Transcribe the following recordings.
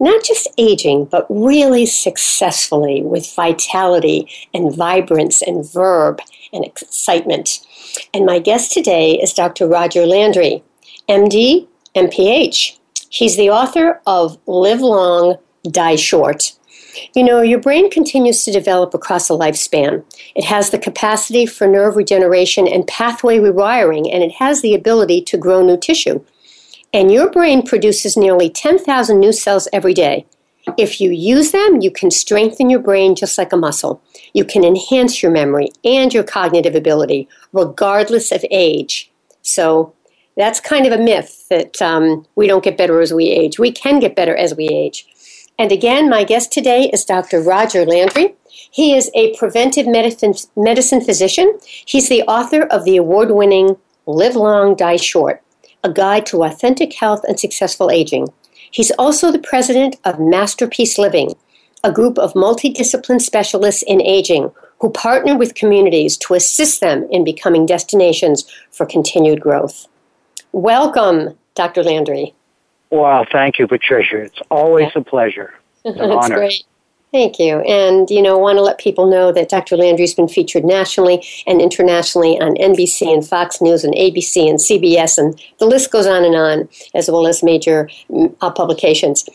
not just aging, but really successfully with vitality and vibrance and verb and excitement. And my guest today is Dr. Roger Landry, MD, MPH. He's the author of Live Long, Die Short. You know, your brain continues to develop across a lifespan. It has the capacity for nerve regeneration and pathway rewiring, and it has the ability to grow new tissue. And your brain produces nearly 10,000 new cells every day. If you use them, you can strengthen your brain just like a muscle. You can enhance your memory and your cognitive ability, regardless of age. So that's kind of a myth that um, we don't get better as we age. We can get better as we age. And again, my guest today is Dr. Roger Landry. He is a preventive medicine, medicine physician. He's the author of the award winning Live Long, Die Short a guide to authentic health and successful aging. He's also the president of Masterpiece Living, a group of multidiscipline specialists in aging who partner with communities to assist them in becoming destinations for continued growth. Welcome, Dr. Landry. Well, thank you, Patricia. It's always a pleasure. It's an That's honor. great. Thank you. And, you know, I want to let people know that Dr. Landry's been featured nationally and internationally on NBC and Fox News and ABC and CBS, and the list goes on and on, as well as major mm, uh, publications.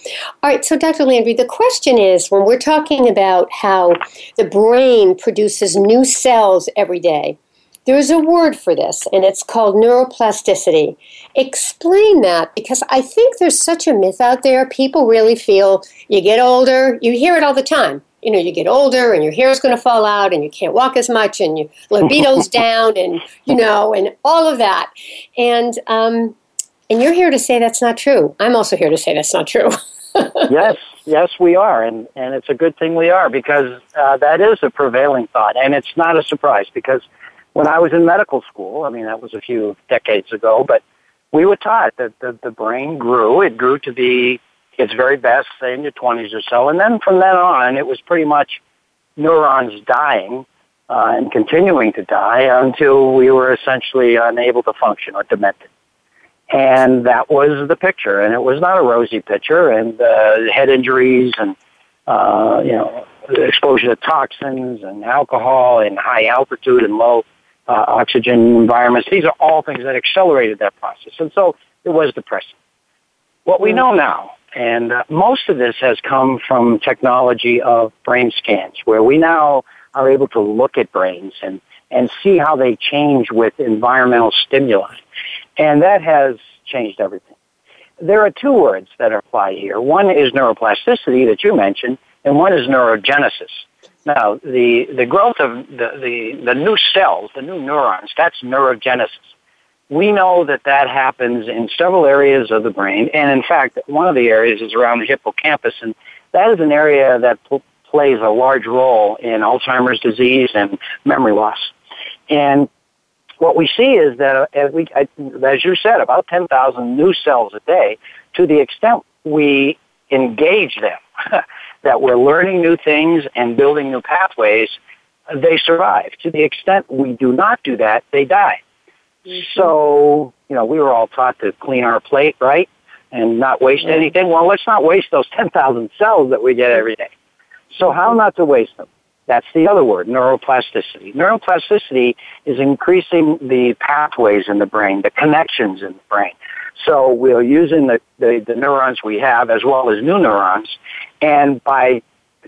All right, so Dr. Landry, the question is when we're talking about how the brain produces new cells every day, there's a word for this, and it's called neuroplasticity. Explain that because I think there's such a myth out there. People really feel you get older, you hear it all the time. You know, you get older and your hair is going to fall out and you can't walk as much and your libido's down and, you know, and all of that. And, um, and you're here to say that's not true. I'm also here to say that's not true. yes, yes, we are, and and it's a good thing we are because uh, that is a prevailing thought, and it's not a surprise because when I was in medical school, I mean that was a few decades ago, but we were taught that the, the brain grew. It grew to be its very best, say in your twenties or so, and then from then on, it was pretty much neurons dying uh, and continuing to die until we were essentially unable to function or demented. And that was the picture, and it was not a rosy picture, and uh, head injuries and uh, you know exposure to toxins and alcohol and high altitude and low uh, oxygen environments. These are all things that accelerated that process, and so it was depressing. What we know now, and uh, most of this has come from technology of brain scans, where we now are able to look at brains and and see how they change with environmental stimuli. And that has changed everything. There are two words that apply here. One is neuroplasticity that you mentioned, and one is neurogenesis. Now, the, the growth of the, the, the new cells, the new neurons, that's neurogenesis. We know that that happens in several areas of the brain, and in fact, one of the areas is around the hippocampus, and that is an area that pl- plays a large role in Alzheimer's disease and memory loss. And what we see is that, uh, as, we, as you said, about 10,000 new cells a day, to the extent we engage them, that we're learning new things and building new pathways, they survive. To the extent we do not do that, they die. Mm-hmm. So, you know, we were all taught to clean our plate, right? And not waste mm-hmm. anything. Well, let's not waste those 10,000 cells that we get every day. So how not to waste them? That's the other word, neuroplasticity. Neuroplasticity is increasing the pathways in the brain, the connections in the brain. So we're using the, the, the neurons we have as well as new neurons, and by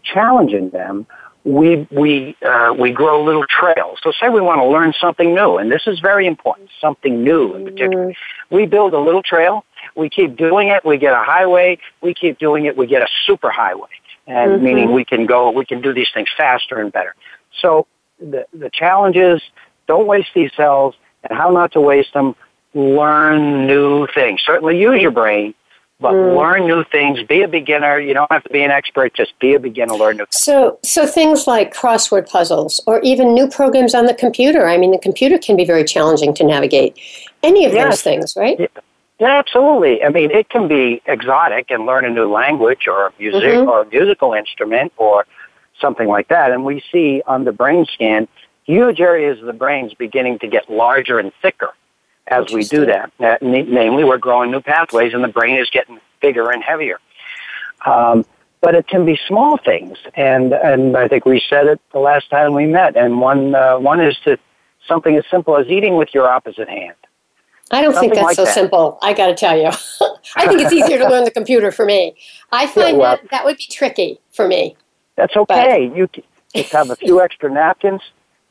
challenging them, we we uh, we grow little trails. So say we want to learn something new, and this is very important, something new in particular. Mm-hmm. We build a little trail. We keep doing it. We get a highway. We keep doing it. We get a super highway, and mm-hmm. meaning we can go. We can do these things faster and better. So the the challenge is don't waste these cells, and how not to waste them. Learn new things. Certainly use your brain, but mm. learn new things. Be a beginner. You don't have to be an expert. Just be a beginner. Learn new things. So, so things like crossword puzzles or even new programs on the computer. I mean, the computer can be very challenging to navigate. Any of yes. those things, right? Yeah. yeah. absolutely. I mean, it can be exotic and learn a new language or a music mm-hmm. or a musical instrument or something like that. And we see on the brain scan huge areas of the brains beginning to get larger and thicker as we do that. Uh, namely, we're growing new pathways and the brain is getting bigger and heavier. Um, but it can be small things, and and I think we said it the last time we met. And one uh, one is to something as simple as eating with your opposite hand. I don't something think that's like so that. simple. I got to tell you, I think it's easier to learn the computer for me. I find yeah, well, that that would be tricky for me. That's okay. But, you just have a few extra napkins,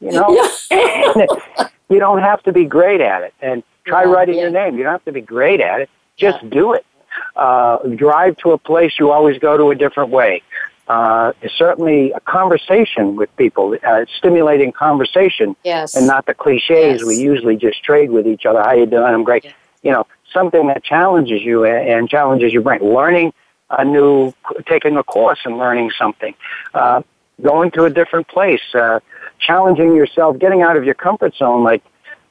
you know. you don't have to be great at it. And try yeah, writing yeah. your name. You don't have to be great at it. Just yeah. do it. Uh, drive to a place you always go to a different way. Uh, certainly a conversation with people, uh, stimulating conversation, yes. and not the cliches yes. we usually just trade with each other. How you doing? I'm great. You know, something that challenges you and challenges your brain. Learning a new, taking a course and learning something, uh, going to a different place, uh, challenging yourself, getting out of your comfort zone, like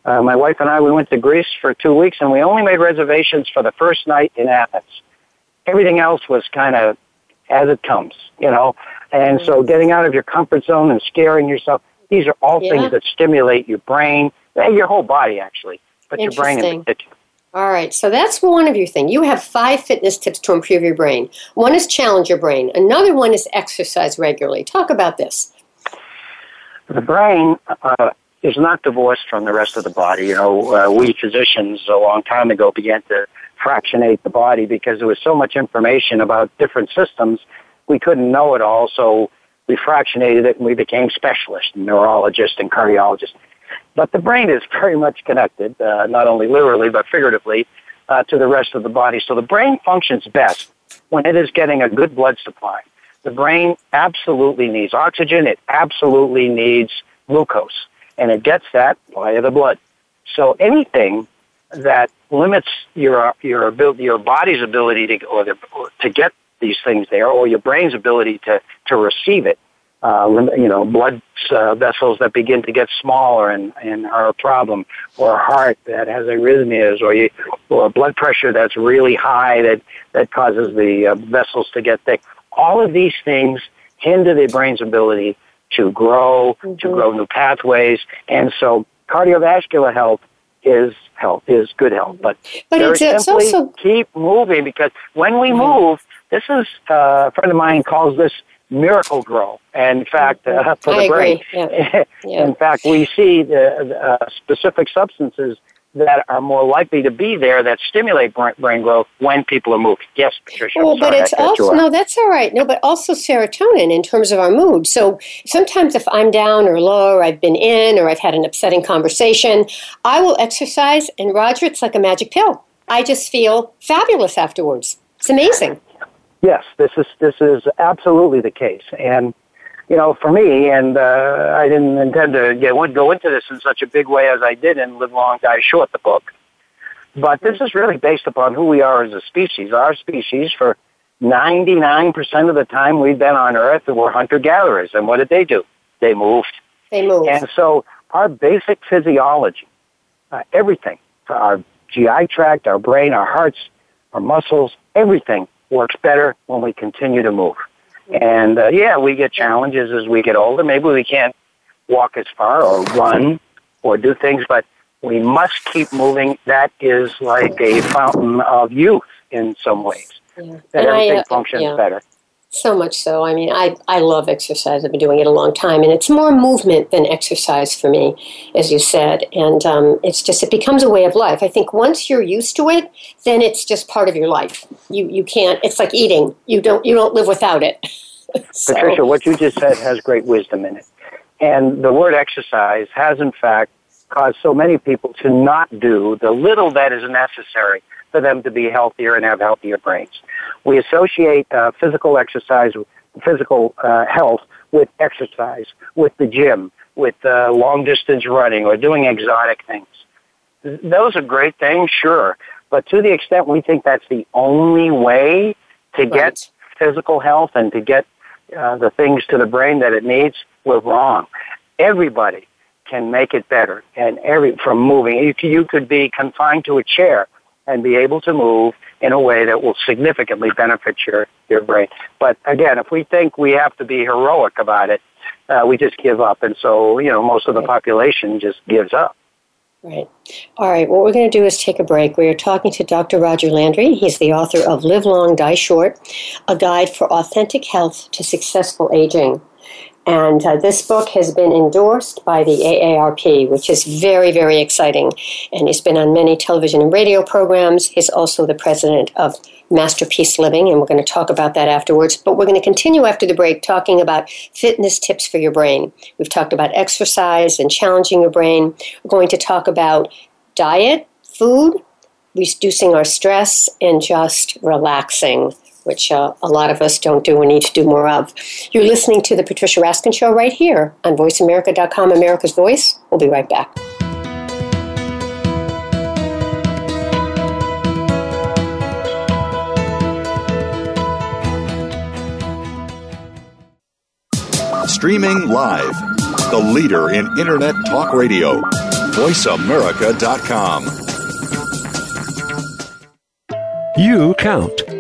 uh, my wife and I, we went to Greece for two weeks and we only made reservations for the first night in Athens. Everything else was kind of as it comes, you know. And so getting out of your comfort zone and scaring yourself, these are all yeah. things that stimulate your brain, and your whole body actually, but your brain in particular. All right, so that's one of your things. You have five fitness tips to improve your brain. One is challenge your brain. Another one is exercise regularly. Talk about this. The brain uh, is not divorced from the rest of the body. You know, uh, we physicians a long time ago began to fractionate the body because there was so much information about different systems, we couldn't know it all. So we fractionated it and we became specialists, neurologists and cardiologists. But the brain is very much connected, uh, not only literally but figuratively, uh, to the rest of the body. So the brain functions best when it is getting a good blood supply. The brain absolutely needs oxygen. It absolutely needs glucose and it gets that via the blood. So anything that limits your your ability, your body's ability to or, the, or to get these things there, or your brain's ability to to receive it, uh, you know, blood uh, vessels that begin to get smaller and, and are a problem, or a heart that has arrhythmias, or you, or blood pressure that's really high that that causes the uh, vessels to get thick. All of these things hinder the brain's ability to grow, mm-hmm. to grow new pathways. And so cardiovascular health is health, is good health. But, but it's, it's also keep moving because when we mm-hmm. move, this is, uh, a friend of mine calls this Miracle-Gro. And in fact, uh, for I the brain, yeah. Yeah. in fact, we see the uh, specific substances that are more likely to be there that stimulate brain growth when people are moving. Yes, Patricia. Well, but it's also no, that's all right. No, but also serotonin in terms of our mood. So sometimes if I'm down or low, or I've been in, or I've had an upsetting conversation, I will exercise, and Roger, it's like a magic pill. I just feel fabulous afterwards. It's amazing. Yes, this is this is absolutely the case, and you know, for me, and uh, I didn't intend to get, go into this in such a big way as I did in Live Long, Die Short, the book. But this is really based upon who we are as a species. Our species, for 99% of the time we've been on Earth, were hunter-gatherers. And what did they do? They moved. They moved. And so our basic physiology, uh, everything, our GI tract, our brain, our hearts, our muscles, everything works better when we continue to move. And uh, yeah, we get challenges as we get older. Maybe we can't walk as far or run or do things, but we must keep moving. That is like a fountain of youth in some ways. Yeah. That and everything I, uh, functions yeah. better. So much so. I mean, I, I love exercise. I've been doing it a long time, and it's more movement than exercise for me, as you said. And um, it's just, it becomes a way of life. I think once you're used to it, then it's just part of your life. You, you can't, it's like eating. You don't, you don't live without it. so. Patricia, what you just said has great wisdom in it. And the word exercise has, in fact, caused so many people to not do the little that is necessary for them to be healthier and have healthier brains. We associate uh, physical exercise, physical uh, health with exercise, with the gym, with uh, long distance running or doing exotic things. Those are great things, sure. But to the extent we think that's the only way to right. get physical health and to get uh, the things to the brain that it needs, we're wrong. Everybody can make it better, and every from moving. You, you could be confined to a chair and be able to move in a way that will significantly benefit your, your brain. But again, if we think we have to be heroic about it, uh, we just give up. And so, you know, most of the population just gives up. Right. All right. What we're going to do is take a break. We are talking to Dr. Roger Landry. He's the author of Live Long, Die Short, a guide for authentic health to successful aging. And uh, this book has been endorsed by the AARP, which is very, very exciting. And he's been on many television and radio programs. He's also the president of Masterpiece Living, and we're going to talk about that afterwards. But we're going to continue after the break talking about fitness tips for your brain. We've talked about exercise and challenging your brain. We're going to talk about diet, food, reducing our stress, and just relaxing which uh, a lot of us don't do and need to do more of. You're listening to The Patricia Raskin Show right here on VoiceAmerica.com, America's Voice. We'll be right back. Streaming live, the leader in Internet Talk Radio, VoiceAmerica.com. You count.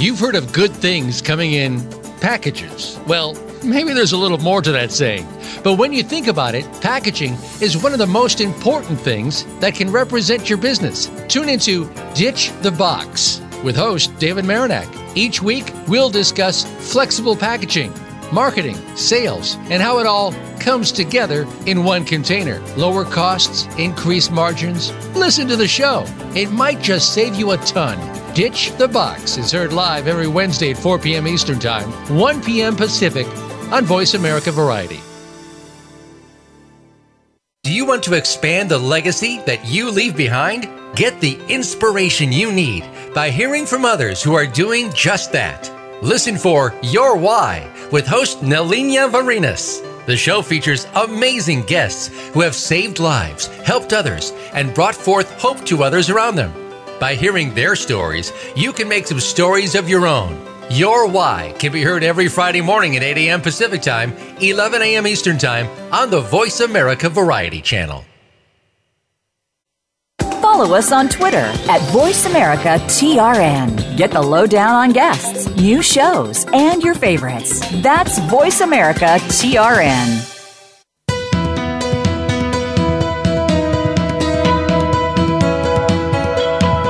You've heard of good things coming in packages. Well, maybe there's a little more to that saying. But when you think about it, packaging is one of the most important things that can represent your business. Tune into Ditch the Box with host David Marinak. Each week, we'll discuss flexible packaging, marketing, sales, and how it all comes together in one container. Lower costs, increased margins. Listen to the show. It might just save you a ton. Ditch the Box is heard live every Wednesday at 4 p.m. Eastern Time, 1 p.m. Pacific on Voice America Variety. Do you want to expand the legacy that you leave behind? Get the inspiration you need by hearing from others who are doing just that. Listen for Your Why with host Nelina Varinas. The show features amazing guests who have saved lives, helped others, and brought forth hope to others around them. By hearing their stories, you can make some stories of your own. Your Why can be heard every Friday morning at 8 a.m. Pacific Time, 11 a.m. Eastern Time on the Voice America Variety Channel. Follow us on Twitter at VoiceAmericaTRN. Get the lowdown on guests, new shows, and your favorites. That's VoiceAmericaTRN.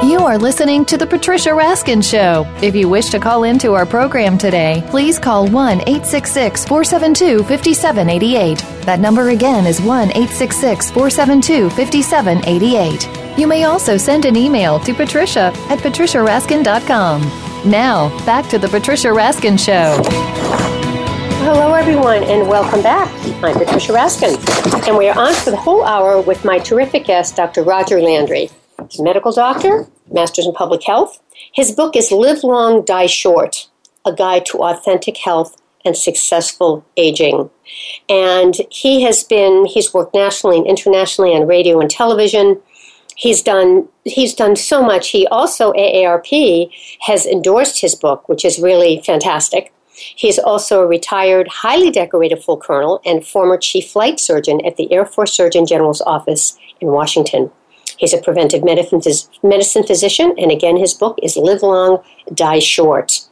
You are listening to The Patricia Raskin Show. If you wish to call into our program today, please call 1 866 472 5788. That number again is 1 866 472 5788. You may also send an email to patricia at patriciaraskin.com. Now, back to The Patricia Raskin Show. Hello, everyone, and welcome back. I'm Patricia Raskin, and we are on for the whole hour with my terrific guest, Dr. Roger Landry. He's a medical doctor, master's in public health. His book is Live Long, Die Short A Guide to Authentic Health and Successful Aging. And he has been, he's worked nationally and internationally on radio and television. He's done he's done so much. He also AARP has endorsed his book, which is really fantastic. He's also a retired, highly decorated full colonel and former chief flight surgeon at the Air Force Surgeon General's office in Washington. He's a preventive medicine physician, and again, his book is Live Long, Die Short.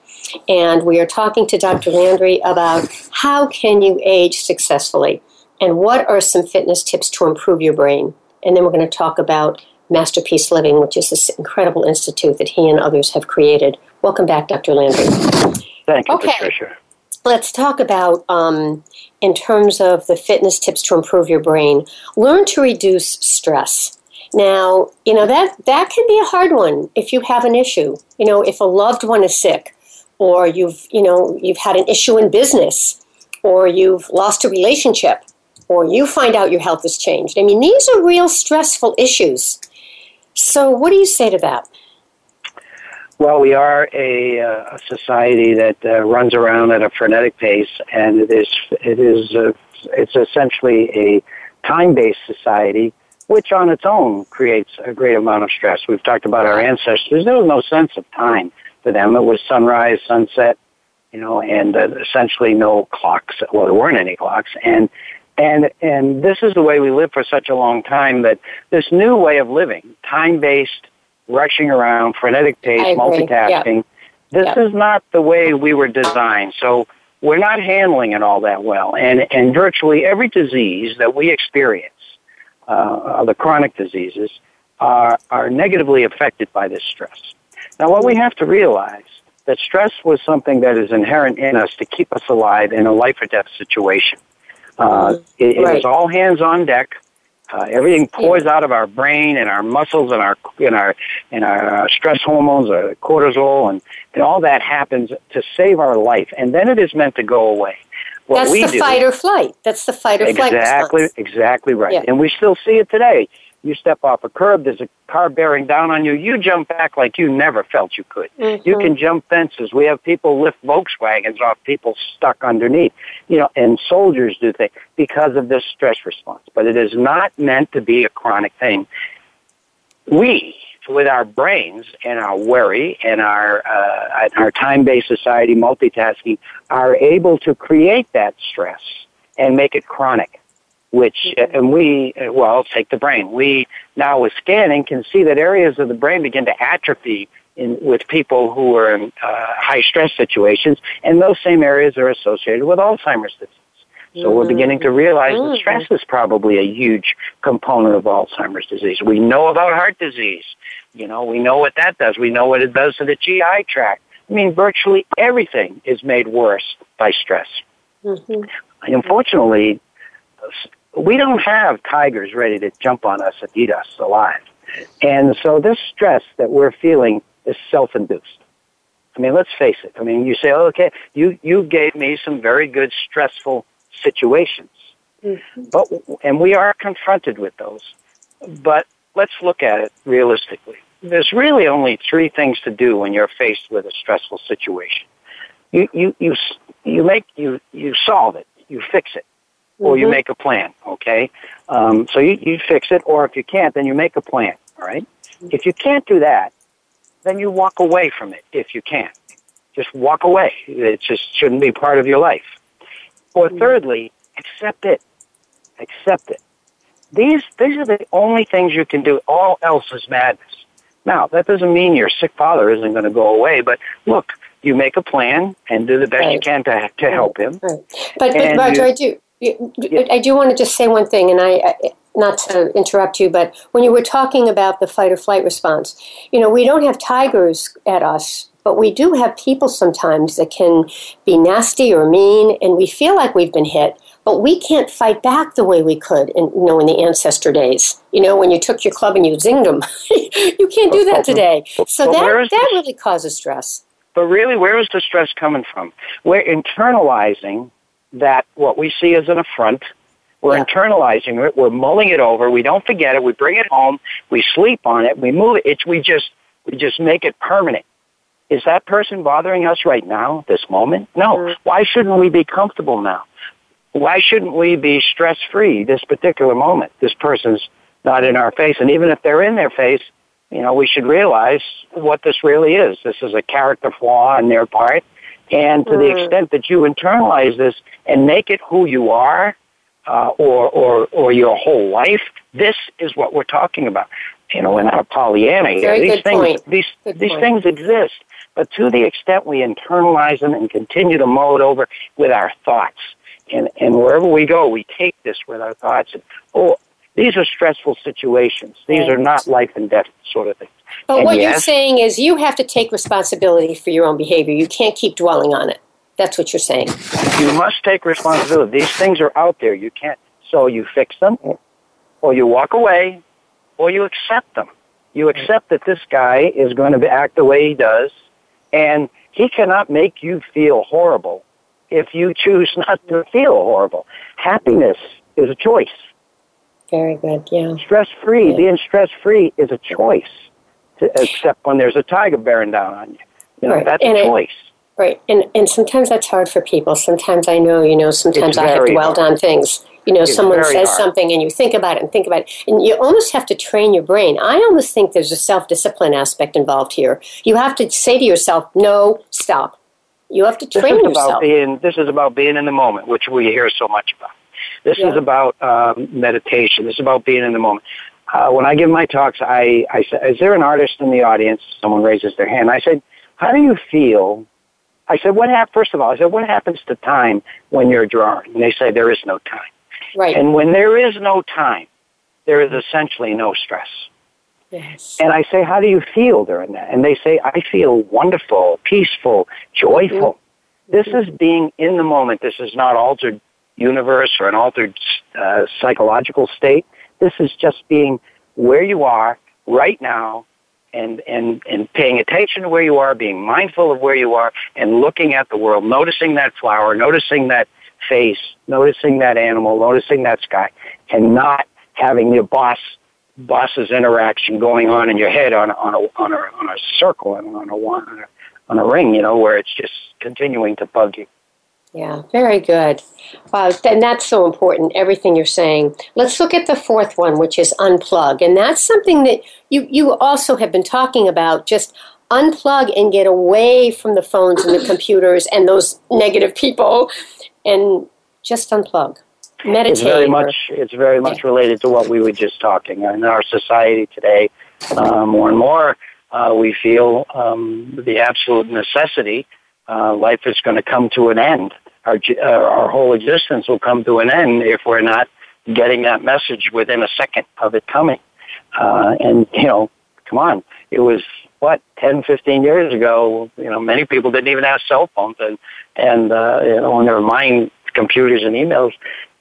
And we are talking to Dr. Landry about how can you age successfully and what are some fitness tips to improve your brain. And then we're going to talk about Masterpiece Living, which is this incredible institute that he and others have created. Welcome back, Dr. Landry. Thank you, okay. Patricia. Let's talk about, um, in terms of the fitness tips to improve your brain, learn to reduce stress. Now, you know, that, that can be a hard one if you have an issue. You know, if a loved one is sick, or you've, you know, you've had an issue in business, or you've lost a relationship, or you find out your health has changed. I mean, these are real stressful issues. So, what do you say to that? Well, we are a, uh, a society that uh, runs around at a frenetic pace, and it is it is uh, it's essentially a time-based society, which on its own creates a great amount of stress. We've talked about our ancestors; there was no sense of time for them. It was sunrise, sunset, you know, and uh, essentially no clocks. Well, there weren't any clocks, and and and this is the way we lived for such a long time that this new way of living, time-based rushing around, frenetic pace, multitasking. Yep. This yep. is not the way we were designed. So we're not handling it all that well. And, and virtually every disease that we experience, uh, the chronic diseases, are, are negatively affected by this stress. Now, what we have to realize that stress was something that is inherent in us to keep us alive in a life or death situation. Uh, it, right. it is all hands on deck. Uh, everything pours yeah. out of our brain and our muscles and our and our and our uh, stress hormones, uh, cortisol, and and all that happens to save our life, and then it is meant to go away. What That's the do, fight or flight. That's the fight or exactly, flight. Exactly, exactly right. Yeah. And we still see it today. You step off a curb, there's a car bearing down on you, you jump back like you never felt you could. Mm-hmm. You can jump fences. We have people lift Volkswagens off people stuck underneath, you know, and soldiers do things because of this stress response. But it is not meant to be a chronic thing. We, with our brains and our worry and our uh, our time-based society multitasking, are able to create that stress and make it chronic which, mm-hmm. and we, well, take the brain. We now with scanning can see that areas of the brain begin to atrophy in, with people who are in uh, high stress situations, and those same areas are associated with Alzheimer's disease. So mm-hmm. we're beginning to realize mm-hmm. that stress is probably a huge component of Alzheimer's disease. We know about heart disease. You know, we know what that does. We know what it does to the GI tract. I mean, virtually everything is made worse by stress. Mm-hmm. Unfortunately, we don't have tigers ready to jump on us and eat us alive. And so this stress that we're feeling is self-induced. I mean, let's face it. I mean, you say, oh, okay, you, you gave me some very good stressful situations. Mm-hmm. But, and we are confronted with those. But let's look at it realistically. There's really only three things to do when you're faced with a stressful situation. You, you, you, you make, you, you solve it. You fix it or mm-hmm. you make a plan, okay? Um, so you, you fix it, or if you can't, then you make a plan, all right? If you can't do that, then you walk away from it if you can. Just walk away. It just shouldn't be part of your life. Or mm-hmm. thirdly, accept it. Accept it. These, these are the only things you can do. All else is madness. Now, that doesn't mean your sick father isn't going to go away, but look, you make a plan and do the best right. you can to, to help him. Right. But, but Roger, you, I do, I do want to just say one thing, and I, not to interrupt you, but when you were talking about the fight or flight response, you know, we don't have tigers at us, but we do have people sometimes that can be nasty or mean, and we feel like we've been hit, but we can't fight back the way we could in, you know, in the ancestor days. You know, when you took your club and you zinged them, you can't do that today. So that, that really causes stress. But really, where is the stress coming from? We're internalizing that what we see as an affront, we're yeah. internalizing it, we're mulling it over, we don't forget it, we bring it home, we sleep on it, we move it, it's, we just, we just make it permanent. Is that person bothering us right now, this moment? No. Mm-hmm. Why shouldn't we be comfortable now? Why shouldn't we be stress free this particular moment? This person's not in our face. And even if they're in their face, you know, we should realize what this really is. This is a character flaw on their part And to mm. the extent that you internalize this and make it who you are, uh, or, or, or your whole life, this is what we're talking about. You know, we're not a Pollyanna here. These things, point. these, good these point. things exist. But to the extent we internalize them and continue to mow it over with our thoughts, and, and wherever we go, we take this with our thoughts. And, oh, these are stressful situations. These right. are not life and death sort of things. But and what yes, you're saying is you have to take responsibility for your own behavior. You can't keep dwelling on it. That's what you're saying. You must take responsibility. These things are out there. You can't. So you fix them, or you walk away, or you accept them. You accept that this guy is going to act the way he does, and he cannot make you feel horrible if you choose not to feel horrible. Happiness is a choice. Very good, yeah. Stress free, Yeah. being stress free is a choice, to, except when there's a tiger bearing down on you. You know, Right. that's And a it- choice. Right, and and sometimes that's hard for people. Sometimes I know, you know, sometimes I have dwelled hard. on things. You know, It's someone says hard. something and you think about it and think about it, and you almost have to train your brain. I almost think there's a self discipline aspect involved here. You have to say to yourself, "No, stop." You have to train This is yourself. about being. This is about being in the moment, which we hear so much about. This Yeah. is about um, meditation. This is about being in the moment. Uh, when I give my talks, I, I say, "Is there an artist in the audience?" Someone raises their hand. I said, "How do you feel?" I said, "What First of all, I said, "What happens to time when you're drawing?" And they say, "There is no time." right. And when there is no time, there is essentially no stress. yes. And I say, How do you feel during that? And they say, I feel wonderful, peaceful, joyful. This is being in the moment. This is not altered universe or an altered uh, psychological state. This is just being where you are right now and, and, and paying attention to where you are, being mindful of where you are, and looking at the world, noticing that flower, noticing that face, noticing that animal, noticing that sky, and not having your boss boss's interaction going on in your head on on a on a on a circle and on a on a on a ring, you know, where it's just continuing to bug you. Yeah, very good. Wow, and that's so important, everything you're saying. Let's look at the fourth one, which is unplug. And that's something that you, you also have been talking about, just unplug and get away from the phones and the computers and those negative people and just unplug. Meditate. It's very much it's very much related to what we were just talking. In our society today, uh, more and more, uh, we feel um, the absolute necessity. Uh, life is going to come to an end. Our uh, our whole existence will come to an end if we're not getting that message within a second of it coming. Uh, and you know, come on, it was what 10, 15 years ago. You know, many people didn't even have cell phones, and and uh, you know, never mind computers and emails.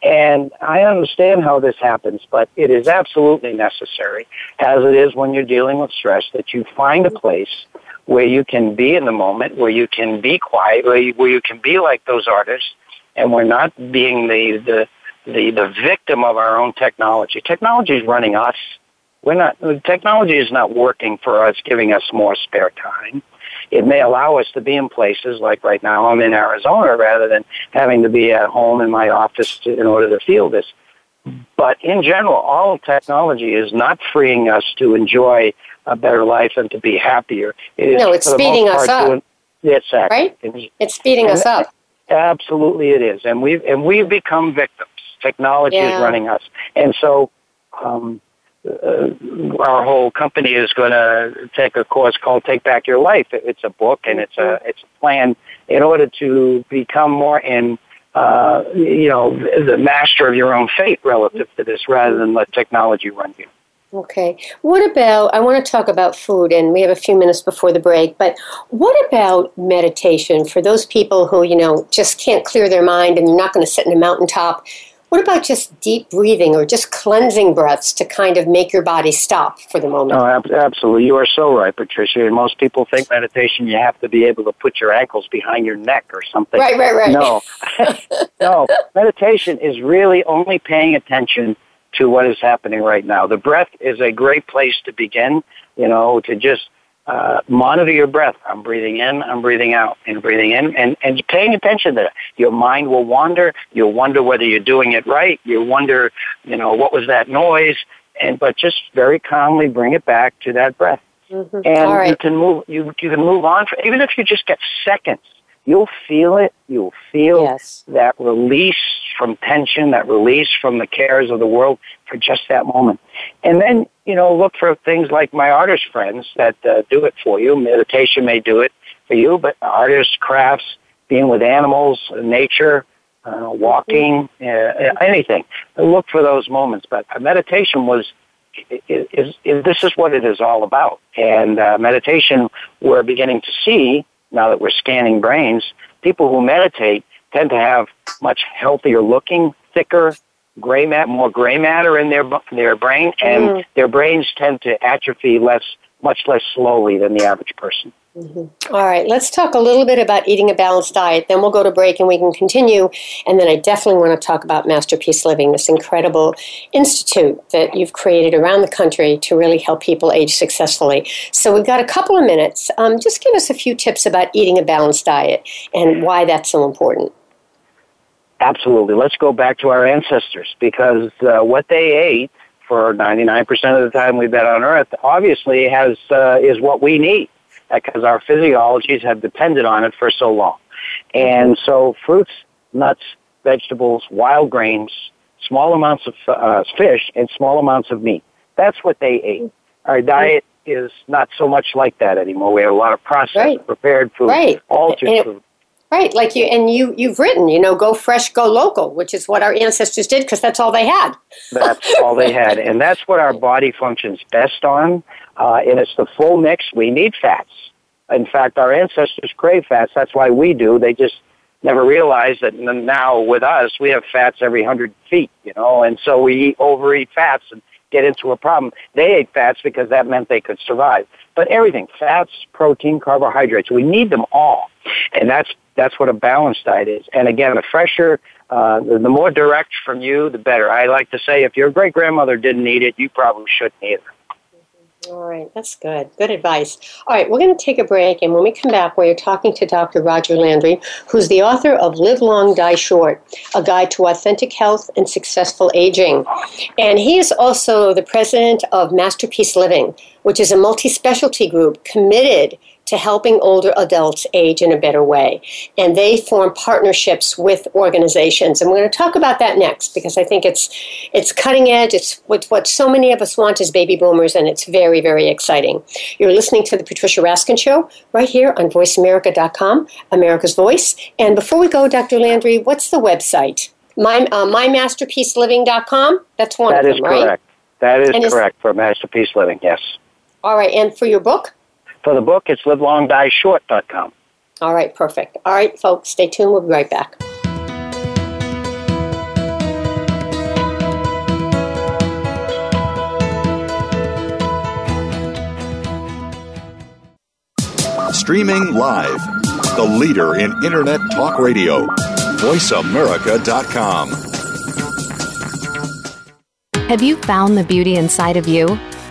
And I understand how this happens, but it is absolutely necessary, as it is when you're dealing with stress, that you find a place where you can be in the moment, where you can be quiet, where you, where you can be like those artists, and we're not being the, the, the, the victim of our own technology. Technology is running us. We're not, technology is not working for us, giving us more spare time. It may allow us to be in places like right now I'm in Arizona rather than having to be at home in my office to, in order to feel this. But in general, all technology is not freeing us to enjoy a better life and to be happier. It is No, it's speeding us up. doing- It's that. Right? It's- It's speeding us up. Absolutely, it is, and we've and we've become victims. Technology Yeah. is running us, and so um, uh, our whole company is going to take a course called "Take Back Your Life." It- It's a book, and it's a it's a plan in order to become more in uh, you know the master of your own fate relative to this, rather than let technology run you. Okay. What about, I want to talk about food, and we have a few minutes before the break, but what about meditation for those people who, you know, just can't clear their mind and they're not going to sit in a mountaintop? What about just deep breathing or just cleansing breaths to kind of make your body stop for the moment? Oh, ab- absolutely. You are so right, Patricia. And most people think meditation, you have to be able to put your ankles behind your neck or something. Right, right, right. No, no. Meditation is really only paying attention to what is happening right now. The breath is a great place to begin, you know, to just uh, monitor your breath. I'm breathing in, I'm breathing out, and breathing in, and, and paying attention to that. Your mind will wander. You'll wonder whether you're doing it right. You wonder, you know, what was that noise? And but just very calmly bring it back to that breath Mhm. and All you can move you you can move on for, even if you just get seconds you'll feel it. You'll feel Yes. that release from tension, that release from the cares of the world for just that moment. And then, you know, look for things like my artist friends that uh, do it for you. Meditation may do it for you, but artists, crafts, being with animals, nature, uh, walking, uh, anything. Look for those moments. But meditation was is, is, is this is what it is all about. And uh, meditation, we're beginning to see now that we're scanning brains, people who meditate tend to have much healthier looking, thicker gray matter, more gray matter in their their brain, and Mm. their brains tend to atrophy less, much less slowly than the average person. All right, let's talk a little bit about eating a balanced diet. Then we'll go to break and we can continue. And then I definitely want to talk about Masterpiece Living, this incredible institute that you've created around the country to really help people age successfully. So we've got a couple of minutes. Um, just give us a few tips about eating a balanced diet and why that's so important. Absolutely. Let's go back to our ancestors because uh, what they ate for 99% of the time we've been on Earth obviously has uh, is what we need because our physiologies have depended on it for so long. And so fruits, nuts, vegetables, wild grains, small amounts of uh, fish, and small amounts of meat. That's what they ate. Our diet is not so much like that anymore. We have a lot of processed, Right. prepared food, Right. altered it- food. Right, like you and you you've written, you know, go fresh, go local, which is what our ancestors did because that's all they had. That's all they had. And that's what our body functions best on. Uh, and it's the full mix. We need fats. In fact, our ancestors crave fats. That's why we do. They just never realized that now with us, we have fats every hundred feet, you know, and so we eat, overeat fats and get into a problem. They ate fats because that meant they could survive. But everything, fats, protein, carbohydrates, we need them all. And that's, that's what a balanced diet is. And again, the fresher, uh, the, the more direct from you, the better. I like to say if your great grandmother didn't eat it, you probably shouldn't either. All right, that's good. Good advice. All right, we're going to take a break, and when we come back, we're talking to Dr. Roger Landry, who's the author of Live Long, Die Short A Guide to Authentic Health and Successful Aging. And he is also the president of Masterpiece Living, which is a multi specialty group committed to helping older adults age in a better way. And they form partnerships with organizations. And we're going to talk about that next because I think it's it's cutting edge. It's what, what so many of us want as baby boomers, and it's very, very exciting. You're listening to the Patricia Raskin Show right here on voiceamerica.com, America's Voice. And before we go, Dr. Landry, what's the website? My, uh, mymasterpieceliving.com? That's one That of them, right? correct. That is And correct for Masterpiece Living, yes. All right, and for your book? For the book, it's livelongdieshort.com. All right, perfect. All right, folks, stay tuned. We'll be right back. Streaming live. The leader in Internet talk radio. VoiceAmerica.com. Have you found the beauty inside of you?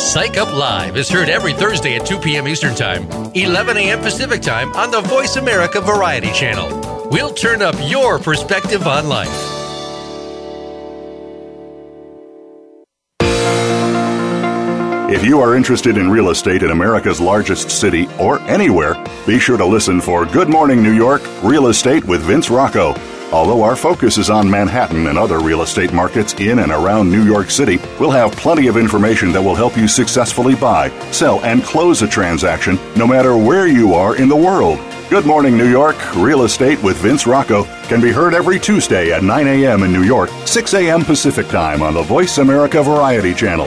Psych Up Live is heard every Thursday at 2 p.m. Eastern Time, 11 a.m. Pacific Time on the Voice America Variety Channel. We'll turn up your perspective on life. If you are interested in real estate in America's largest city or anywhere, be sure to listen for Good Morning New York Real Estate with Vince Rocco. Although our focus is on Manhattan and other real estate markets in and around New York City, we'll have plenty of information that will help you successfully buy, sell, and close a transaction no matter where you are in the world. Good Morning New York, Real Estate with Vince Rocco can be heard every Tuesday at 9 a.m. in New York, 6 a.m. Pacific Time on the Voice America Variety Channel.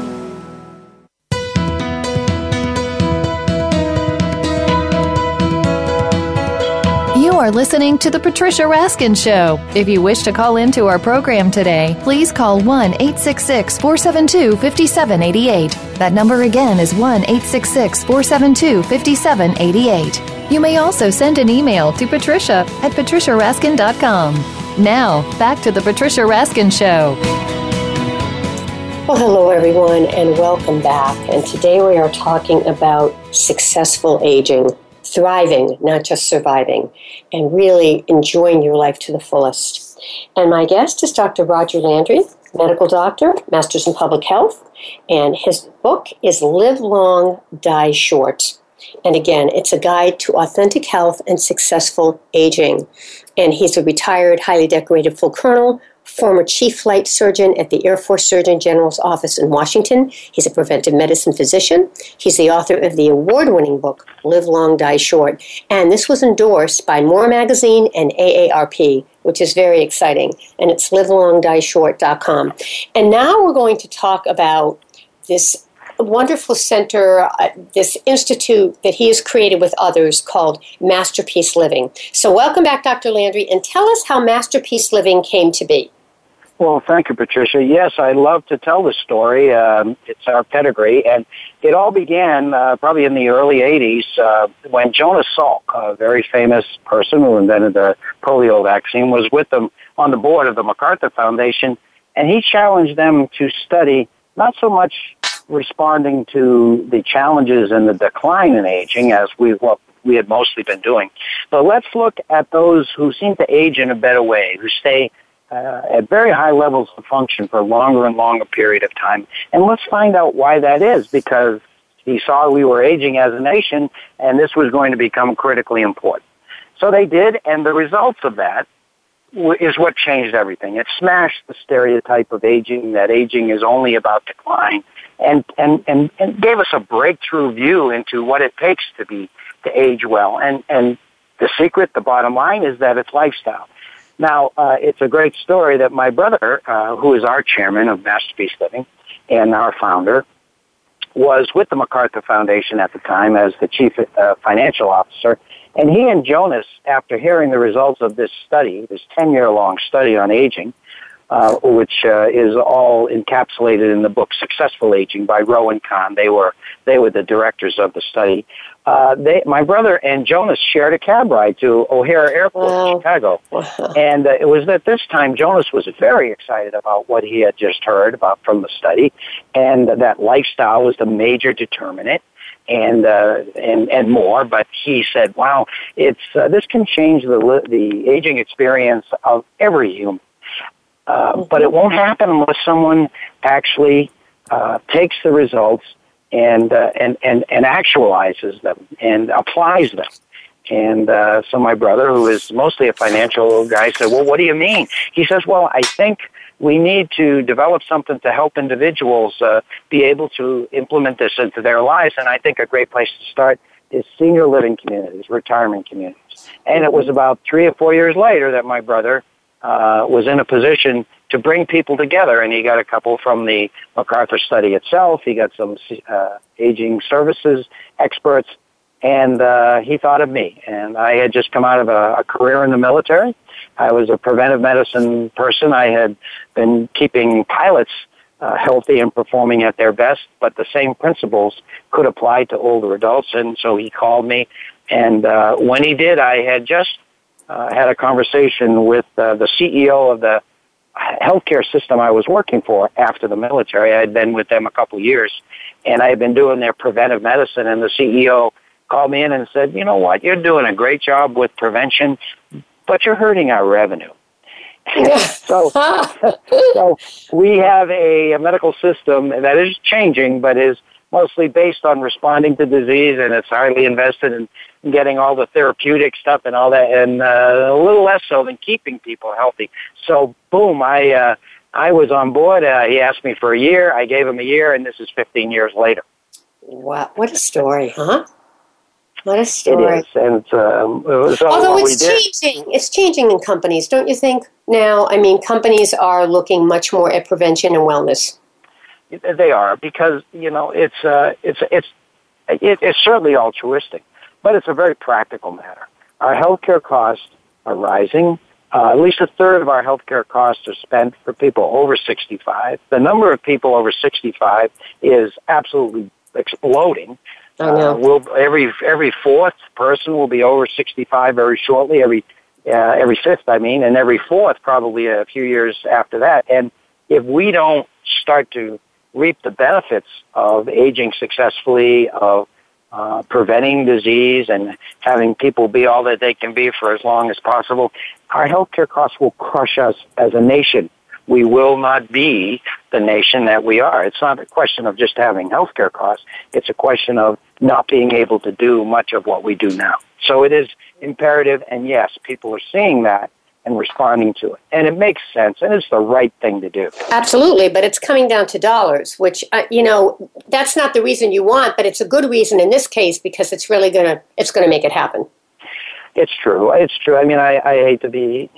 Are listening to The Patricia Raskin Show. If you wish to call into our program today, please call 1 866 472 5788. That number again is 1 866 472 5788. You may also send an email to patricia at patriciaraskin.com. Now, back to The Patricia Raskin Show. Well, hello, everyone, and welcome back. And today we are talking about successful aging thriving, not just surviving, and really enjoying your life to the fullest. And my guest is Dr. Roger Landry, medical doctor, master's in public health, and his book is Live Long, Die Short. And again, it's a guide to authentic health and successful aging. And he's a retired, highly decorated full colonel former chief flight surgeon at the Air Force Surgeon General's office in Washington. He's a preventive medicine physician. He's the author of the award winning book, Live Long, Die Short. And this was endorsed by More Magazine and AARP, which is very exciting. And it's livelongdieshort.com. And now we're going to talk about this wonderful center, uh, this institute that he has created with others called Masterpiece Living. So, welcome back, Dr. Landry, and tell us how Masterpiece Living came to be. Well, thank you, Patricia. Yes, I love to tell the story. Um, it's our pedigree, and it all began uh, probably in the early '80s uh, when Jonas Salk, a very famous person who invented the polio vaccine, was with them on the board of the MacArthur Foundation, and he challenged them to study not so much responding to the challenges and the decline in aging as we what we had mostly been doing, but let's look at those who seem to age in a better way, who stay uh, at very high levels of function for longer and longer period of time. And let's find out why that is, because he saw we were aging as a nation, and this was going to become critically important. So they did, and the results of that is what changed everything. It smashed the stereotype of aging, that aging is only about decline, and, and, and, and gave us a breakthrough view into what it takes to be, to age well. And, and the secret, the bottom line, is that it's lifestyle. Now, uh, it's a great story that my brother, uh, who is our chairman of Masterpiece Living and our founder, was with the MacArthur Foundation at the time as the chief uh, financial officer. And he and Jonas, after hearing the results of this study, this 10 year long study on aging, uh, which uh, is all encapsulated in the book Successful Aging by Rowe and Kahn. They were they were the directors of the study. Uh, they, my brother and Jonas shared a cab ride to O'Hare Airport wow. in Chicago, wow. and uh, it was at this time Jonas was very excited about what he had just heard about from the study, and that lifestyle was the major determinant and uh, and and more. But he said, "Wow, it's uh, this can change the the aging experience of every human." Uh, but it won't happen unless someone actually uh, takes the results and, uh, and, and, and actualizes them and applies them. And uh, so my brother, who is mostly a financial guy, said, Well, what do you mean? He says, Well, I think we need to develop something to help individuals uh, be able to implement this into their lives. And I think a great place to start is senior living communities, retirement communities. And it was about three or four years later that my brother uh, was in a position to bring people together, and he got a couple from the MacArthur study itself. He got some uh, aging services experts, and uh, he thought of me. And I had just come out of a, a career in the military. I was a preventive medicine person. I had been keeping pilots uh, healthy and performing at their best, but the same principles could apply to older adults. And so he called me, and uh, when he did, I had just uh, had a conversation with uh, the CEO of the healthcare system I was working for after the military. I had been with them a couple of years, and I had been doing their preventive medicine. And the CEO called me in and said, "You know what? You're doing a great job with prevention, but you're hurting our revenue." so, so we have a, a medical system that is changing, but is mostly based on responding to disease, and it's highly invested in getting all the therapeutic stuff and all that, and uh, a little less so than keeping people healthy. So, boom, I uh, I was on board. Uh, he asked me for a year. I gave him a year, and this is 15 years later. Wow, what a story, huh? What a story. It is, and um, so although it's changing, it's changing in companies, don't you think? Now, I mean, companies are looking much more at prevention and wellness. They are because you know it's uh, it's it's it, it's certainly altruistic, but it's a very practical matter. Our healthcare costs are rising. Uh, at least a third of our healthcare costs are spent for people over 65. The number of people over 65 is absolutely exploding. Uh, we'll, every every fourth person will be over 65 very shortly. Every uh, every fifth, I mean, and every fourth probably a few years after that. And if we don't start to reap the benefits of aging successfully, of uh, preventing disease, and having people be all that they can be for as long as possible, our healthcare costs will crush us as a nation we will not be the nation that we are. It's not a question of just having healthcare costs. It's a question of not being able to do much of what we do now. So it is imperative, and yes, people are seeing that and responding to it. And it makes sense, and it's the right thing to do. Absolutely, but it's coming down to dollars, which, uh, you know, that's not the reason you want, but it's a good reason in this case because it's really going to, it's going to make it happen. It's true. It's true. I mean, I, I hate to be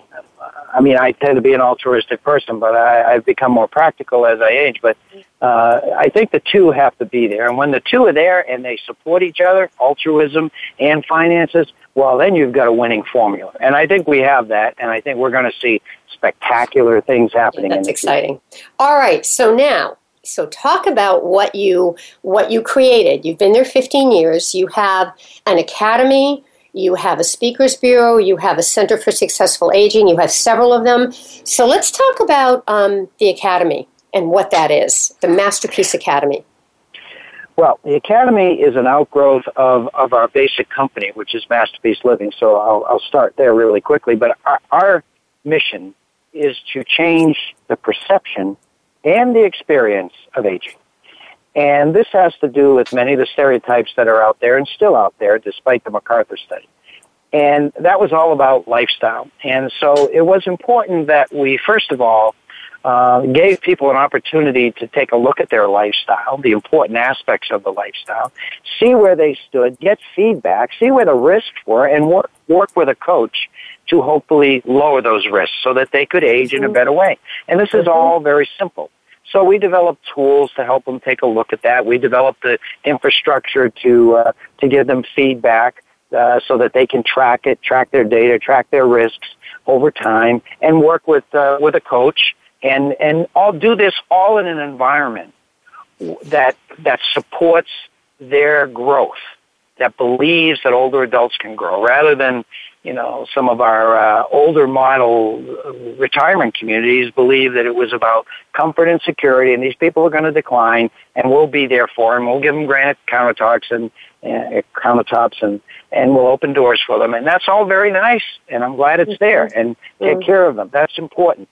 I mean, I tend to be an altruistic person, but I, I've become more practical as I age. But uh, I think the two have to be there. And when the two are there and they support each other, altruism and finances, well, then you've got a winning formula. And I think we have that. And I think we're going to see spectacular things happening. Yeah, that's exciting. Future. All right. So now, so talk about what you what you created. You've been there 15 years. You have an academy you have a speakers bureau, you have a Center for Successful Aging, you have several of them. So let's talk about um, the Academy and what that is, the Masterpiece Academy. Well, the Academy is an outgrowth of, of our basic company, which is Masterpiece Living. So I'll, I'll start there really quickly. But our, our mission is to change the perception and the experience of aging. And this has to do with many of the stereotypes that are out there and still out there despite the MacArthur study. And that was all about lifestyle. And so it was important that we, first of all, uh, gave people an opportunity to take a look at their lifestyle, the important aspects of the lifestyle, see where they stood, get feedback, see where the risks were, and work, work with a coach to hopefully lower those risks so that they could age in a better way. And this is all very simple. So we developed tools to help them take a look at that. We developed the infrastructure to uh, to give them feedback uh, so that they can track it, track their data, track their risks over time, and work with uh, with a coach and and all do this all in an environment that that supports their growth, that believes that older adults can grow, rather than you know, some of our uh, older model retirement communities believe that it was about comfort and security, and these people are going to decline, and we'll be there for them. We'll give them granite countertops and uh, countertops, and and we'll open doors for them, and that's all very nice, and I'm glad it's there, and take mm-hmm. care of them. That's important.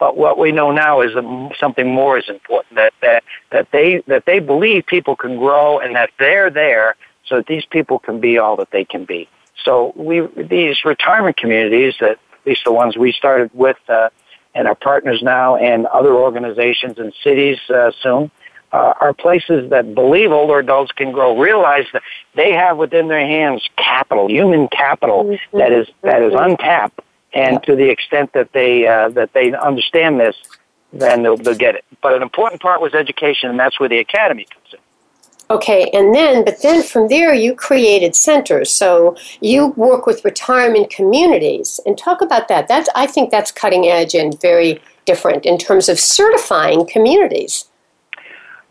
But what we know now is that something more is important. That that that they that they believe people can grow, and that they're there so that these people can be all that they can be. So we these retirement communities that at least the ones we started with uh, and our partners now and other organizations and cities uh, soon uh, are places that believe older adults can grow, realize that they have within their hands capital, human capital mm-hmm. that is that is untapped, and to the extent that they uh, that they understand this, then they'll, they'll get it. But an important part was education, and that's where the academy comes in. Okay, and then, but then from there, you created centers. So you work with retirement communities, and talk about that. That's I think that's cutting edge and very different in terms of certifying communities.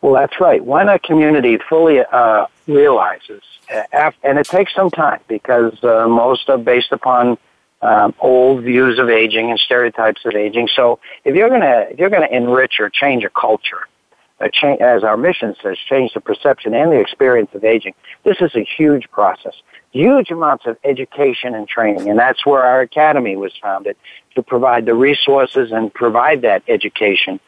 Well, that's right. When a community fully uh, realizes, uh, and it takes some time because uh, most are based upon um, old views of aging and stereotypes of aging. So if you're gonna if you're gonna enrich or change a culture, as our mission says, change the perception and the experience of aging. This is a huge process, huge amounts of education and training, and that's where our academy was founded to provide the resources and provide that education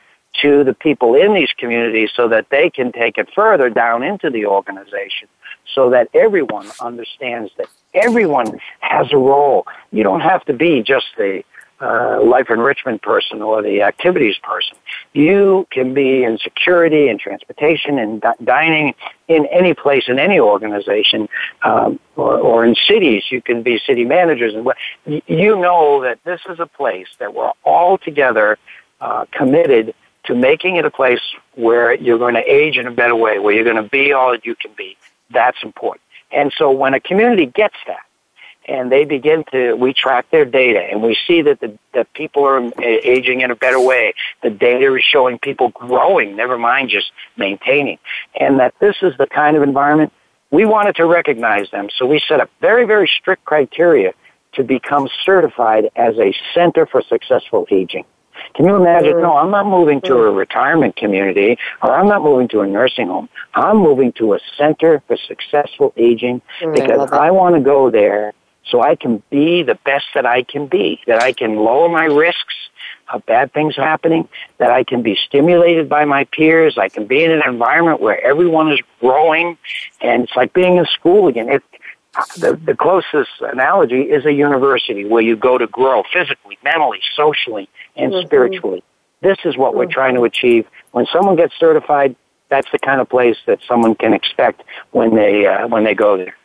to the people in these communities so that they can take it further down into the organization so that everyone understands that everyone has a role. You don't have to be just the uh, life enrichment person or the activities person. You can be in security and transportation and di- dining in any place in any organization um, or, or in cities. You can be city managers and what you know that this is a place that we're all together uh, committed to making it a place where you're going to age in a better way, where you're going to be all that you can be. That's important. And so when a community gets that, and they begin to, we track their data and we see that the, that people are aging in a better way. The data is showing people growing, never mind just maintaining. And that this is the kind of environment we wanted to recognize them. So we set up very, very strict criteria to become certified as a center for successful aging. Can you imagine? No, I'm not moving to a retirement community or I'm not moving to a nursing home. I'm moving to a center for successful aging because I, I want to go there so I can be the best that I can be, that I can lower my risks of bad things happening, that I can be stimulated by my peers, I can be in an environment where everyone is growing, and it's like being in school again. It, the, the closest analogy is a university where you go to grow physically, mentally, socially, and mm-hmm. spiritually. This is what mm-hmm. we're trying to achieve. When someone gets certified, that's the kind of place that someone can expect when they uh, when they go there.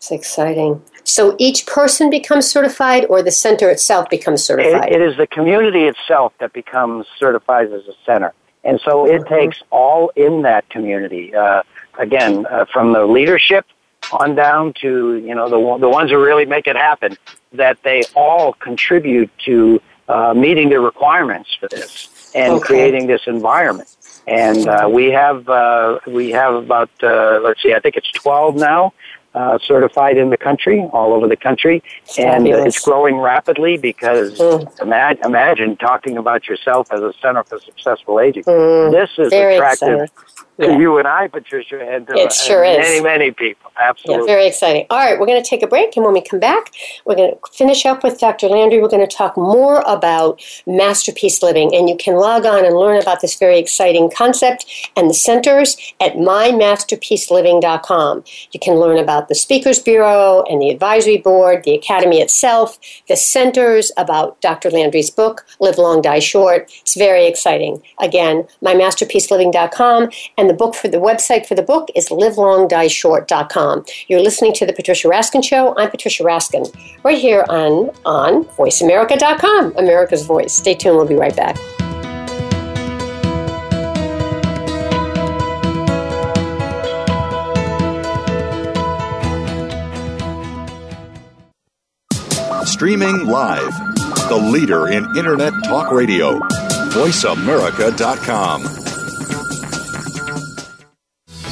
It's exciting. So each person becomes certified, or the center itself becomes certified? it, it is the community itself that becomes certified as a center. And so it mm-hmm. takes all in that community. Uh, again, uh, from the leadership on down to you know the the ones who really make it happen, that they all contribute to uh, meeting the requirements for this and okay. creating this environment. And uh, we have uh, we have about uh, let's see, I think it's twelve now uh, certified in the country, all over the country, and uh, it's growing rapidly because mm. imagine, imagine talking about yourself as a center for successful aging. Mm. This is Very attractive. Exciting yeah. you and I, Patricia, and, it sure and is. many, many people. Absolutely. Yeah, very exciting. All right, we're going to take a break, and when we come back, we're going to finish up with Dr. Landry. We're going to talk more about masterpiece living, and you can log on and learn about this very exciting concept and the centers at mymasterpieceliving.com. You can learn about the Speakers Bureau and the Advisory Board, the Academy itself, the centers, about Dr. Landry's book, Live Long, Die Short. It's very exciting. Again, mymasterpieceliving.com and the book for the website for the book is livelongdieshort.com. You're listening to the Patricia Raskin Show. I'm Patricia Raskin, right here on on VoiceAmerica.com, America's Voice. Stay tuned. We'll be right back. Streaming live, the leader in Internet Talk Radio, VoiceAmerica.com.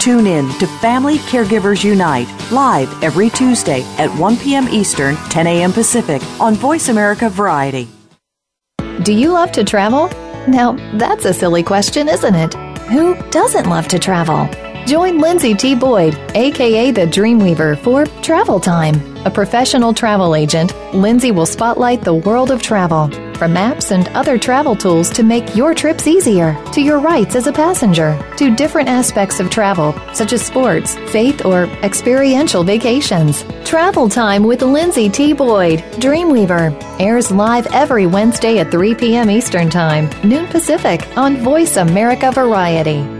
Tune in to Family Caregivers Unite live every Tuesday at 1 p.m. Eastern, 10 a.m. Pacific on Voice America Variety. Do you love to travel? Now, that's a silly question, isn't it? Who doesn't love to travel? Join Lindsay T. Boyd, aka the Dreamweaver, for Travel Time. A professional travel agent, Lindsay will spotlight the world of travel, from maps and other travel tools to make your trips easier, to your rights as a passenger, to different aspects of travel, such as sports, faith, or experiential vacations. Travel Time with Lindsay T. Boyd, Dreamweaver, airs live every Wednesday at 3 p.m. Eastern Time, noon Pacific, on Voice America Variety.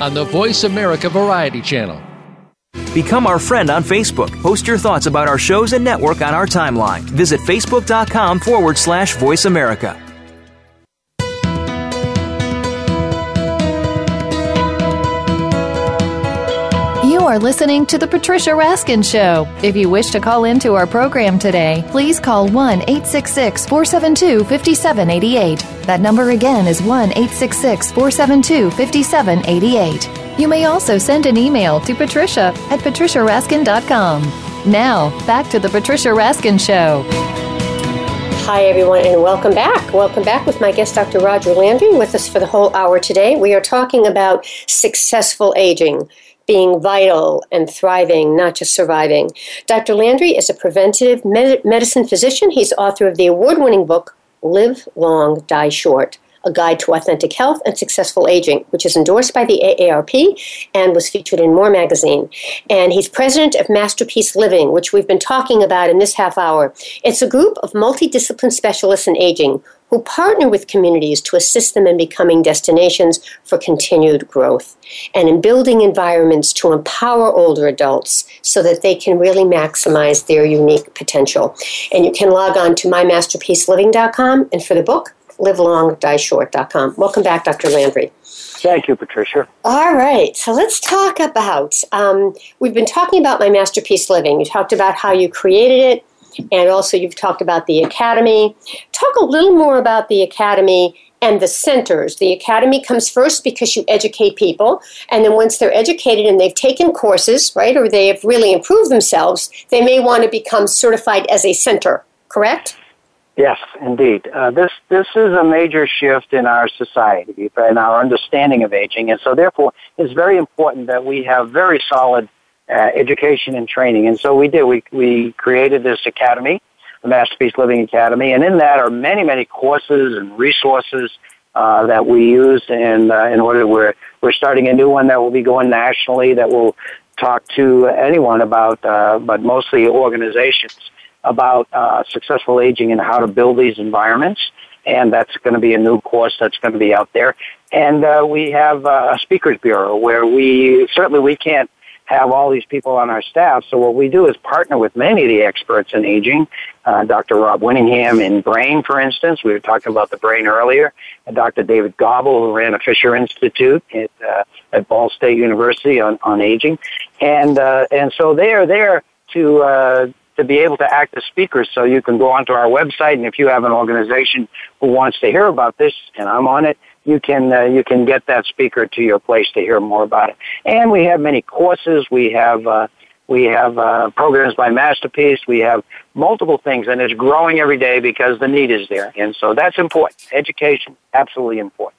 on the Voice America Variety Channel. Become our friend on Facebook. Post your thoughts about our shows and network on our timeline. Visit facebook.com forward slash voice America. Are listening to The Patricia Raskin Show. If you wish to call into our program today, please call 1 866 472 5788. That number again is 1 866 472 5788. You may also send an email to patricia at patriciaraskin.com. Now, back to The Patricia Raskin Show. Hi, everyone, and welcome back. Welcome back with my guest, Dr. Roger Landry, with us for the whole hour today. We are talking about successful aging being vital and thriving, not just surviving. Dr. Landry is a preventative med- medicine physician. He's author of the award winning book, Live Long, Die Short. A Guide to Authentic Health and Successful Aging, which is endorsed by the AARP and was featured in More magazine. And he's president of Masterpiece Living, which we've been talking about in this half hour. It's a group of multidiscipline specialists in aging who partner with communities to assist them in becoming destinations for continued growth and in building environments to empower older adults so that they can really maximize their unique potential. And you can log on to mymasterpieceliving.com and for the book, livelongdieshort.com. Welcome back, Dr. Landry. Thank you, Patricia. All right, so let's talk about. Um, we've been talking about my masterpiece living. You talked about how you created it, and also you've talked about the academy. Talk a little more about the academy and the centers. The academy comes first because you educate people, and then once they're educated and they've taken courses, right, or they have really improved themselves, they may want to become certified as a center. Correct? Yes, indeed. Uh, this this is a major shift in our society and our understanding of aging, and so therefore it's very important that we have very solid uh, education and training. And so we did. We we created this academy, the Masterpiece Living Academy, and in that are many many courses and resources uh, that we use. And uh, in order, we're we're starting a new one that will be going nationally that will talk to anyone about, uh, but mostly organizations about uh, successful aging and how to build these environments. And that's going to be a new course that's going to be out there. And uh, we have uh, a speakers bureau where we certainly we can't have all these people on our staff. So what we do is partner with many of the experts in aging. Uh, Dr. Rob Winningham in brain, for instance. We were talking about the brain earlier. And Dr. David Gobble, who ran a Fisher Institute at, uh, at Ball State University on, on aging. And, uh, and so they are there to, uh, to be able to act as speakers. So you can go onto our website, and if you have an organization who wants to hear about this, and I'm on it, you can uh, you can get that speaker to your place to hear more about it. And we have many courses. We have uh, we have uh, programs by Masterpiece. We have multiple things, and it's growing every day because the need is there. And so that's important. Education, absolutely important.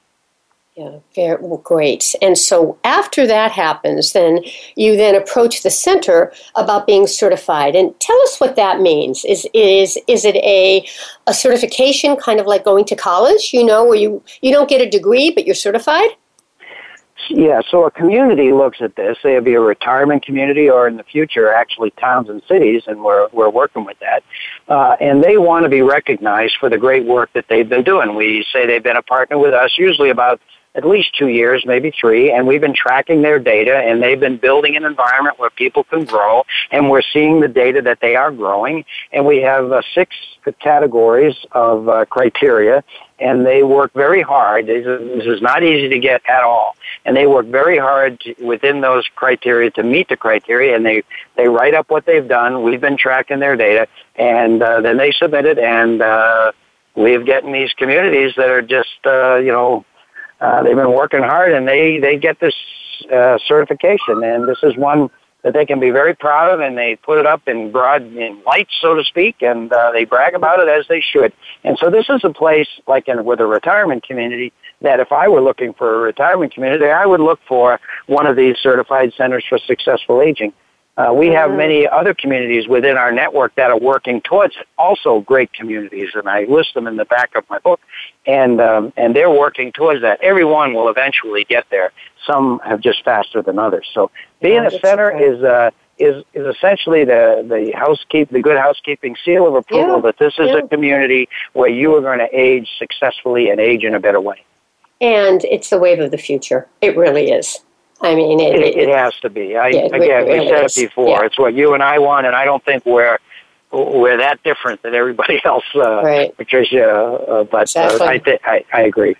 Yeah, very well, great. And so after that happens, then you then approach the center about being certified. And tell us what that means. Is is is it a a certification, kind of like going to college? You know, where you you don't get a degree, but you're certified. Yeah, so a community looks at this. They be a retirement community, or in the future, actually towns and cities, and we're we're working with that. Uh, and they want to be recognized for the great work that they've been doing. We say they've been a partner with us, usually about at least two years, maybe three, and we've been tracking their data and they've been building an environment where people can grow and we're seeing the data that they are growing and we have uh, six categories of uh, criteria and they work very hard. This is not easy to get at all. And they work very hard to, within those criteria to meet the criteria and they, they write up what they've done. We've been tracking their data and uh, then they submit it and uh, we've gotten these communities that are just, uh, you know, uh, they've been working hard and they, they get this uh, certification. And this is one that they can be very proud of and they put it up in broad in lights, so to speak, and uh, they brag about it as they should. And so this is a place like in, with a retirement community that if I were looking for a retirement community, I would look for one of these certified centers for successful aging. Uh, we have many other communities within our network that are working towards. Also, great communities, and I list them in the back of my book. And um, and they're working towards that. Everyone will eventually get there. Some have just faster than others. So being a center is uh, is is essentially the the housekeep the good housekeeping seal of approval Yeah, that this is yeah. a community where you are going to age successfully and age in a better way. And it's the wave of the future. It really is. I mean, it, It, it has to be. I, Yeah, again, we said is. it before. Yeah. It's what you and I want, and I don't think we're we're that different than everybody else, uh, Right. Patricia. Uh, but Exactly. uh, I, th- I I agree.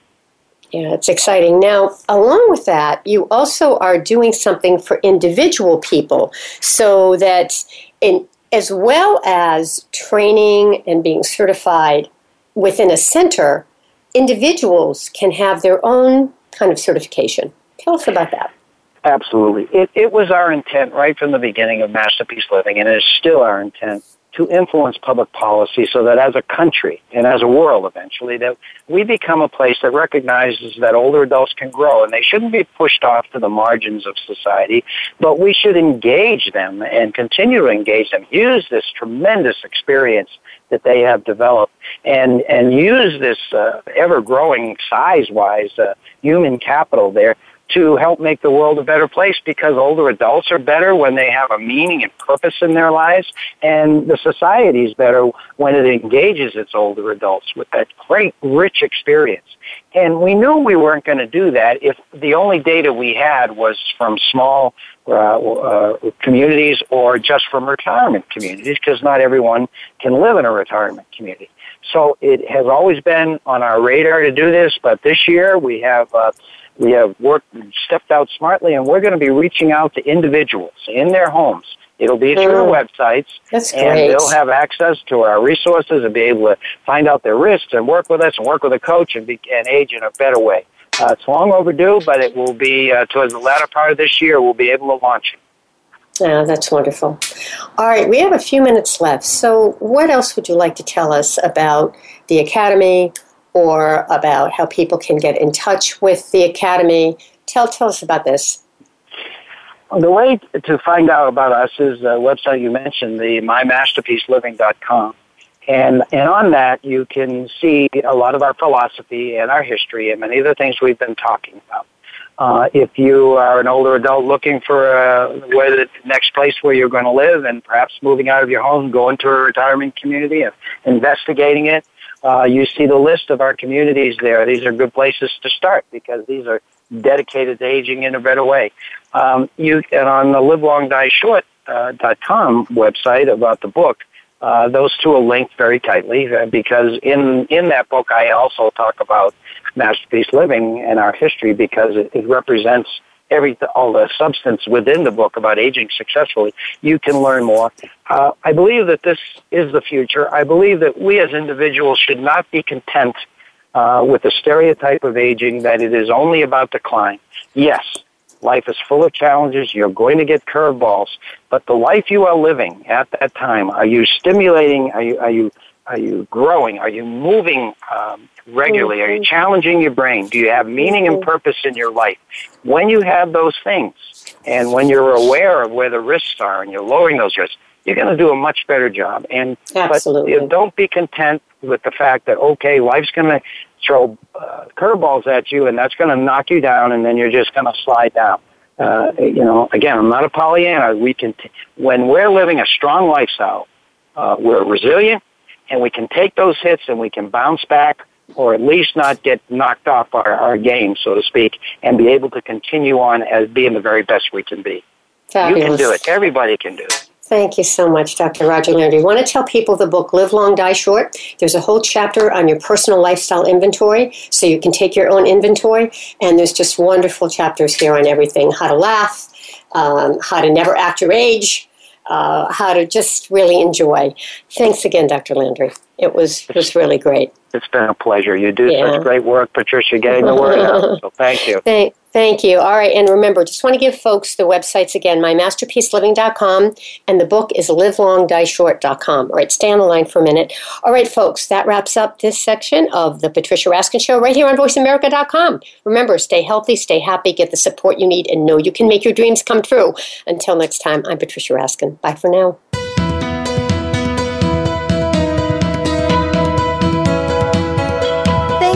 Yeah, it's exciting. Now, along with that, you also are doing something for individual people so that, in, as well as training and being certified within a center, individuals can have their own kind of certification. Tell us about that. Absolutely. It, it was our intent right from the beginning of Masterpiece Living, and it is still our intent to influence public policy so that as a country and as a world eventually that we become a place that recognizes that older adults can grow and they shouldn't be pushed off to the margins of society, but we should engage them and continue to engage them. Use this tremendous experience that they have developed and and use this uh, ever growing size wise uh, human capital there to help make the world a better place because older adults are better when they have a meaning and purpose in their lives and the society is better when it engages its older adults with that great rich experience and we knew we weren't going to do that if the only data we had was from small uh, uh, communities or just from retirement communities because not everyone can live in a retirement community. So it has always been on our radar to do this, but this year we have uh, we have worked stepped out smartly, and we're going to be reaching out to individuals in their homes. It'll be through our Mm. websites, That's and great. they'll have access to our resources and be able to find out their risks and work with us and work with a coach and, be, and age in a better way. Uh, it's long overdue, but it will be uh, towards the latter part of this year. We'll be able to launch it. Yeah, that's wonderful. All right, we have a few minutes left. So, what else would you like to tell us about the Academy or about how people can get in touch with the Academy? Tell, tell us about this. The way to find out about us is the website you mentioned, the mymasterpieceliving.com. And, and on that, you can see a lot of our philosophy and our history and many of the things we've been talking about. Uh, if you are an older adult looking for uh, where the next place where you're going to live and perhaps moving out of your home, going to a retirement community and investigating it, uh, you see the list of our communities there. These are good places to start because these are dedicated to aging in a better way. Um, you and on the Live uh, dot com website about the book, uh, those two are linked very tightly uh, because in in that book I also talk about masterpiece living and our history because it, it represents every all the substance within the book about aging successfully. You can learn more. Uh, I believe that this is the future. I believe that we as individuals should not be content uh, with the stereotype of aging that it is only about decline. Yes, life is full of challenges. You're going to get curveballs, but the life you are living at that time, are you stimulating? Are you are you are you growing? Are you moving um, regularly? Are you challenging your brain? Do you have meaning and purpose in your life? When you have those things, and when you're aware of where the risks are, and you're lowering those risks, you're going to do a much better job. And Absolutely. but don't be content with the fact that okay, life's going to throw uh, curveballs at you, and that's going to knock you down, and then you're just going to slide down. Uh, you know, again, I'm not a Pollyanna. We can, t- when we're living a strong lifestyle, uh, we're resilient, and we can take those hits and we can bounce back, or at least not get knocked off our, our game, so to speak, and be able to continue on as being the very best we can be. You can do it. Everybody can do it. Thank you so much, Dr. Roger Landry. Want to tell people the book Live Long, Die Short? There's a whole chapter on your personal lifestyle inventory, so you can take your own inventory. And there's just wonderful chapters here on everything how to laugh, um, how to never act your age, uh, how to just really enjoy. Thanks again, Dr. Landry. It was, it was really great. It's been a pleasure. You do Yeah. such great work, Patricia, getting the word out. So thank you. Thank, Thank you. All right. And remember, just want to give folks the websites again mymasterpieceLiving.com and the book is livelongdieshort.com. All right. Stay on the line for a minute. All right, folks. That wraps up this section of the Patricia Raskin Show right here on VoiceAmerica.com. Remember, stay healthy, stay happy, get the support you need, and know you can make your dreams come true. Until next time, I'm Patricia Raskin. Bye for now.